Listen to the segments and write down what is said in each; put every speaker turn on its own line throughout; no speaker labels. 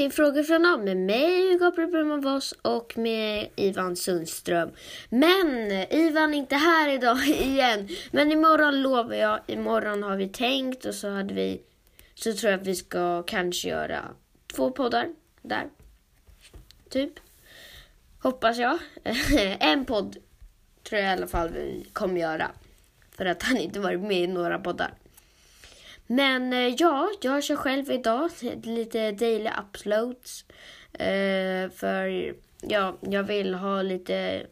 Till Frågor med mig, Gabriel Broman Voss och med Ivan Sundström. Men Ivan är inte här idag igen. Men imorgon lovar jag, imorgon har vi tänkt och så hade vi, så tror jag att vi ska kanske göra två poddar där. Typ. Hoppas jag. en podd tror jag i alla fall vi kommer göra. För att han inte varit med i några poddar. Men eh, ja, jag kör själv idag lite daily uploads. Eh, för ja, jag vill ha lite,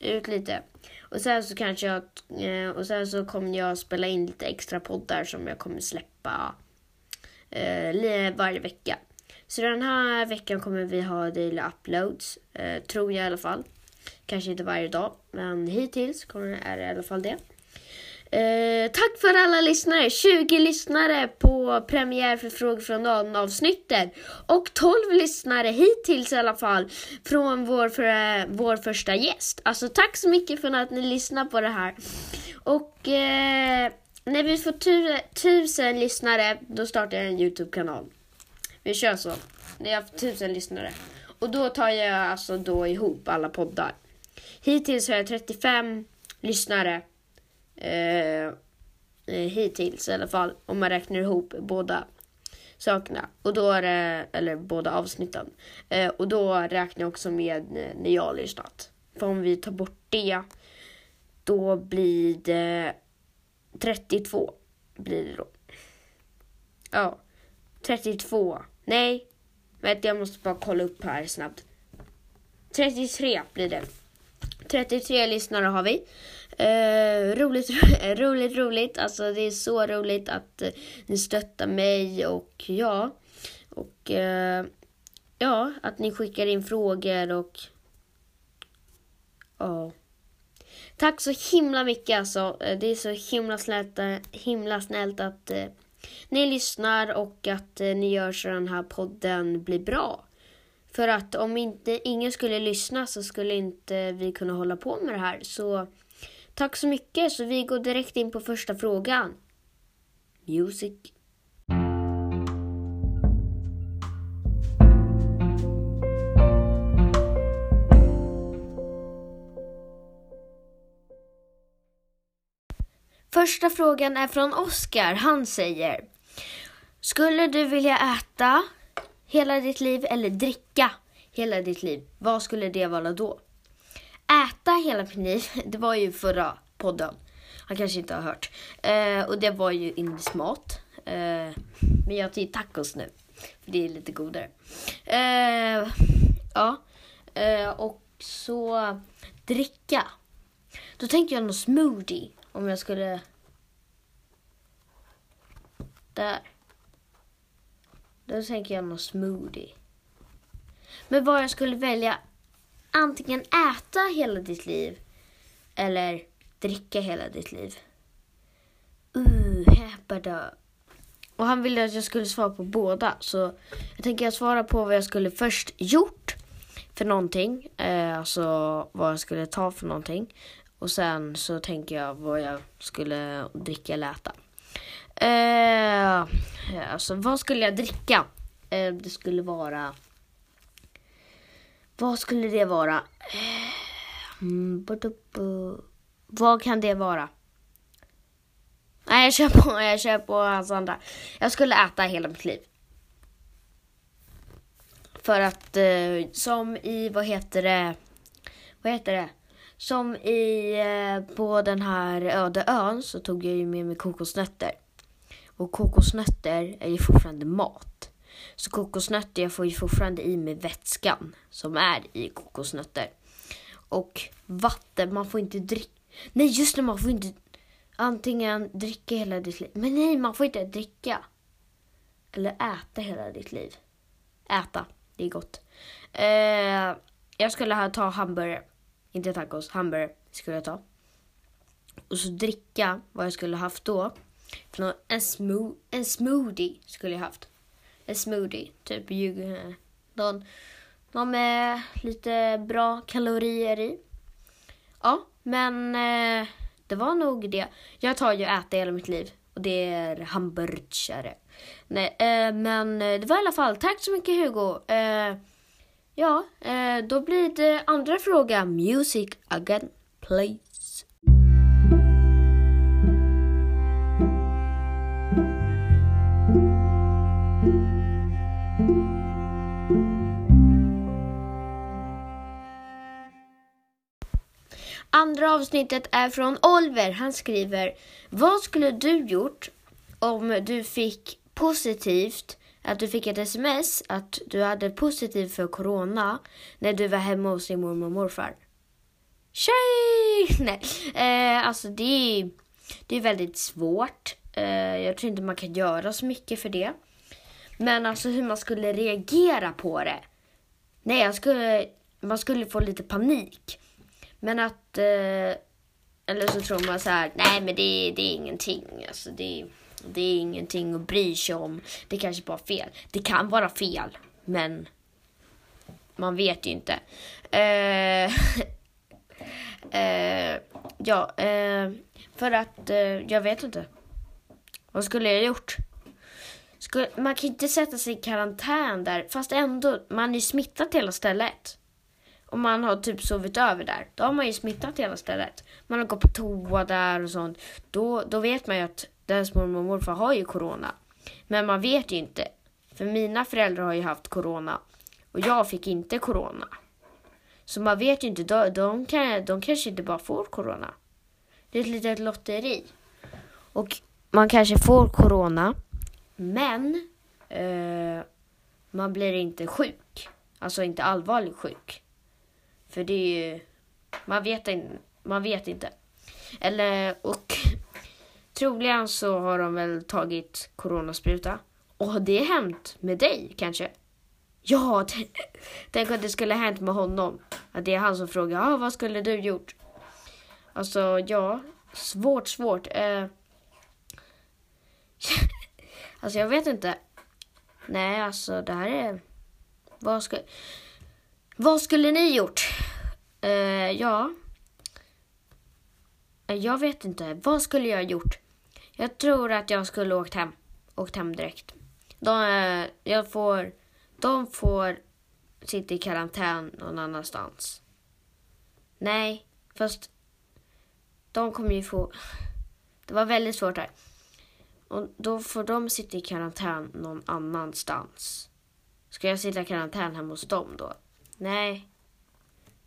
ut lite. Och sen så kanske jag, eh, och sen så kommer jag spela in lite extra poddar som jag kommer släppa varje vecka. Så den här veckan kommer vi ha daily uploads, tror jag i alla fall. Kanske inte varje dag, men hittills kommer, är det i alla fall det. Eh, tack för alla lyssnare! 20 lyssnare på premiär för Frågor från dagen avsnittet. Och 12 lyssnare hittills i alla fall från vår, för, eh, vår första gäst. Alltså tack så mycket för att ni lyssnar på det här. Och eh, när vi får tu tusen lyssnare, då startar jag en YouTube-kanal. Vi kör så. När jag får tusen lyssnare. Och då tar jag alltså då ihop alla poddar. Hittills har jag 35 lyssnare Eh, eh, hittills i alla fall. Om man räknar ihop båda sakerna. Och då är det, eller båda avsnitten. Eh, och då räknar jag också med eh, när jag har lyssnat. För om vi tar bort det, då blir det 32. Blir det då. Ja, 32. Nej, vänta jag måste bara kolla upp här snabbt. 33 blir det. 33 lyssnare har vi. Eh, roligt, roligt, roligt. Alltså det är så roligt att eh, ni stöttar mig och ja. Och eh, ja, att ni skickar in frågor och ja. Tack så himla mycket alltså. Eh, det är så himla snällt, eh, himla snällt att eh, ni lyssnar och att eh, ni gör så den här podden blir bra. För att om inte ingen skulle lyssna så skulle inte vi kunna hålla på med det här. Så tack så mycket. Så vi går direkt in på första frågan. Music. Första frågan är från Oskar. Han säger Skulle du vilja äta hela ditt liv eller dricka hela ditt liv, vad skulle det vara då? Äta hela mitt liv, det var ju förra podden. Han kanske inte har hört. Eh, och det var ju indisk mat. Eh, men jag tar ju tacos nu. För det är lite godare. Eh, ja. Eh, och så dricka. Då tänkte jag någon smoothie. Om jag skulle... Där. Då tänker jag någon smoothie. Men vad jag skulle välja antingen äta hela ditt liv eller dricka hela ditt liv. Uh, häpade. Och han ville att jag skulle svara på båda. Så jag tänker jag svara på vad jag skulle först gjort för någonting. Eh, alltså vad jag skulle ta för någonting. Och sen så tänker jag vad jag skulle dricka eller äta. Eh, alltså vad skulle jag dricka? Eh, det skulle vara... Vad skulle det vara? Eh, mm, eh, vad kan det vara? Nej, jag kör på, jag kör på hans andra. Jag skulle äta hela mitt liv. För att eh, som i, vad heter det? Vad heter det? Som i, eh, på den här öde ön så tog jag ju med mig kokosnötter. Och kokosnötter är ju fortfarande mat. Så kokosnötter, jag får ju fortfarande i mig vätskan som är i kokosnötter. Och vatten, man får inte dricka. Nej just det, man får inte antingen dricka hela ditt liv. Men nej, man får inte dricka. Eller äta hela ditt liv. Äta, det är gott. Eh, jag skulle ha ta hamburgare. Inte tacos, hamburgare skulle jag ta. Och så dricka, vad jag skulle haft då. För en, smo en smoothie skulle jag haft. En smoothie, typ eh, någon, någon med lite bra kalorier i. Ja, men eh, det var nog det. Jag tar ju äta hela mitt liv och det är hamburgare. Nej, eh, men eh, det var i alla fall. Tack så mycket Hugo. Eh, ja, eh, då blir det andra fråga. Music again, please. Avsnittet är från Oliver. Han skriver Vad skulle du gjort om du fick positivt, att du fick ett sms att du hade positivt för corona när du var hemma hos din mormor och morfar? Tjej! Nej, eh, alltså det är, det är väldigt svårt. Eh, jag tror inte man kan göra så mycket för det. Men alltså hur man skulle reagera på det. Nej, jag skulle, man skulle få lite panik. Men att... Eh, eller så tror man så här, nej men det, det är ingenting. Alltså det, det är ingenting att bry sig om. Det kanske bara är fel. Det kan vara fel, men man vet ju inte. Eh, eh, ja, eh, för att eh, jag vet inte. Vad skulle jag gjort? Skulle, man kan inte sätta sig i karantän där, fast ändå, man är smittad till hela stället om man har typ sovit över där, då har man ju smittat hela stället. Man har gått på toa där och sånt. Då, då vet man ju att deras mormor och morfar har ju corona. Men man vet ju inte. För mina föräldrar har ju haft corona och jag fick inte corona. Så man vet ju inte, de, de, kan, de kanske inte bara får corona. Det är ett litet lotteri. Och man kanske får corona, men eh, man blir inte sjuk. Alltså inte allvarligt sjuk. För det är ju, man vet, in, man vet inte. Eller, och troligen så har de väl tagit coronaspruta. Och har det hänt med dig kanske? Ja, tänk att det skulle ha hänt med honom. Att det är han som frågar, ah, vad skulle du gjort? Alltså, ja, svårt, svårt. Eh, alltså, jag vet inte. Nej, alltså det här är... Vad ska... Vad skulle ni gjort? Uh, ja. Eh, jag vet inte. Vad skulle jag gjort? Jag tror att jag skulle åkt hem. Åkt hem direkt. De, uh, jag får, de får sitta i karantän någon annanstans. Nej, fast de kommer ju få... Det var väldigt svårt här. Och då får de sitta i karantän någon annanstans. Ska jag sitta i karantän hemma hos dem då? Nej,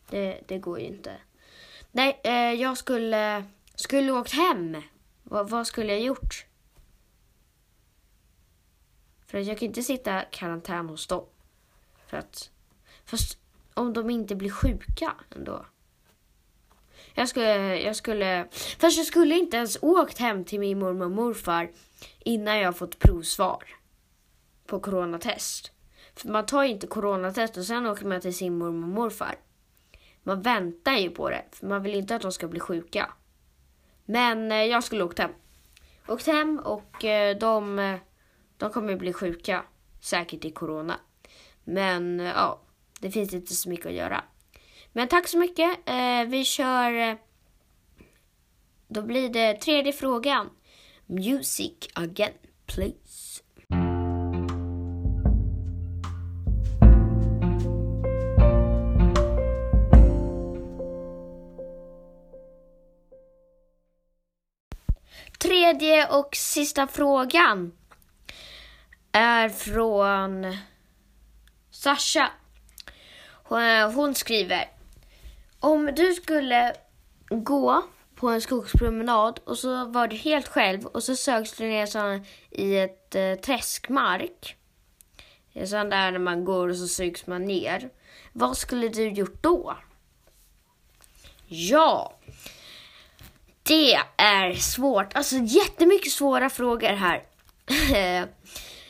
det, det går ju inte. Nej, eh, jag skulle, skulle åkt hem. Va, vad skulle jag gjort? För att jag kan inte sitta i karantän hos dem. För att, fast om de inte blir sjuka ändå. Jag skulle, jag skulle, fast jag skulle inte ens åkt hem till min mormor och morfar innan jag fått provsvar på coronatest. För man tar ju inte coronatest och sen åker man till sin mormor och morfar. Man väntar ju på det, för man vill inte att de ska bli sjuka. Men eh, jag skulle åkt hem. Åkt hem och eh, de, eh, de kommer bli sjuka. Säkert i corona. Men ja, det finns inte så mycket att göra. Men tack så mycket. Vi kör... Då blir det tredje frågan. Music again, please. Tredje och sista frågan är från Sasha. Eh, hon skriver. Om du skulle gå på en skogspromenad och så var du helt själv och så sögs du ner i ett eh, träskmark. Det är sån där när man går och så sugs man ner. Vad skulle du gjort då? Ja, det är svårt. Alltså jättemycket svåra frågor här.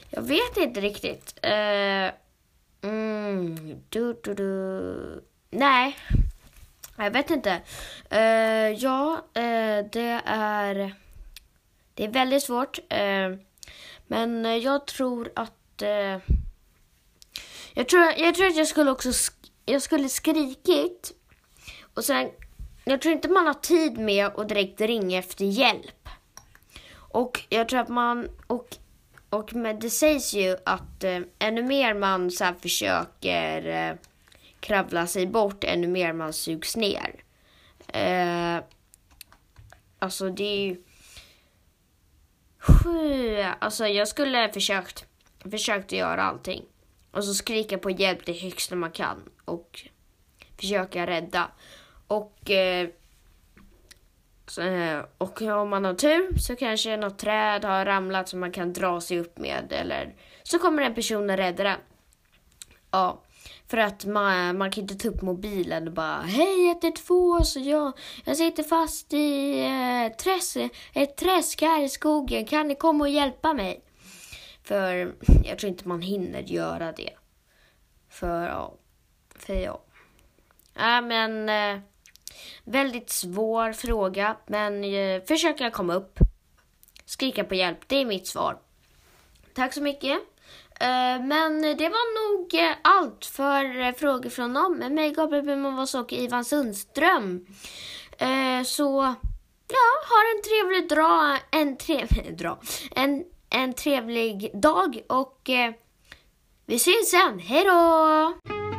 jag vet inte riktigt. Uh, mm, du, du, du. Nej, jag vet inte. Uh, ja, uh, det är... Det är väldigt svårt. men jag tror att... jag, tror, jag tror att jag skulle också... Jag skulle skrikit och sen jag tror inte man har tid med att direkt ringa efter hjälp. Och jag tror att man, och och med, det sägs ju att eh, ännu mer man så här, försöker eh, kravla sig bort, ännu mer man sugs ner. Eh, alltså det är ju... Sju, alltså jag skulle försökt, försökt göra allting. Och så skrika på hjälp det högsta man kan och försöka rädda. Och, eh, eh, och om man har tur så kanske något träd har ramlat som man kan dra sig upp med eller så kommer en person och räddar en. Ja, för att man, man kan inte ta upp mobilen och bara Hej 112, så jag, jag sitter fast i eh, träsk, ett träsk här i skogen, kan ni komma och hjälpa mig? För jag tror inte man hinner göra det. För ja, för ja. Ja men eh, väldigt svår fråga men eh, försöka komma upp. Skrika på hjälp, det är mitt svar. Tack så mycket. Eh, men det var nog eh, allt för eh, frågor från dem. Med mig, Gabriel Bumavos och Ivan Sundström. Eh, så ja, ha en trevlig dra, en trevlig dra, en, en trevlig dag och eh, vi syns sen. Hej då!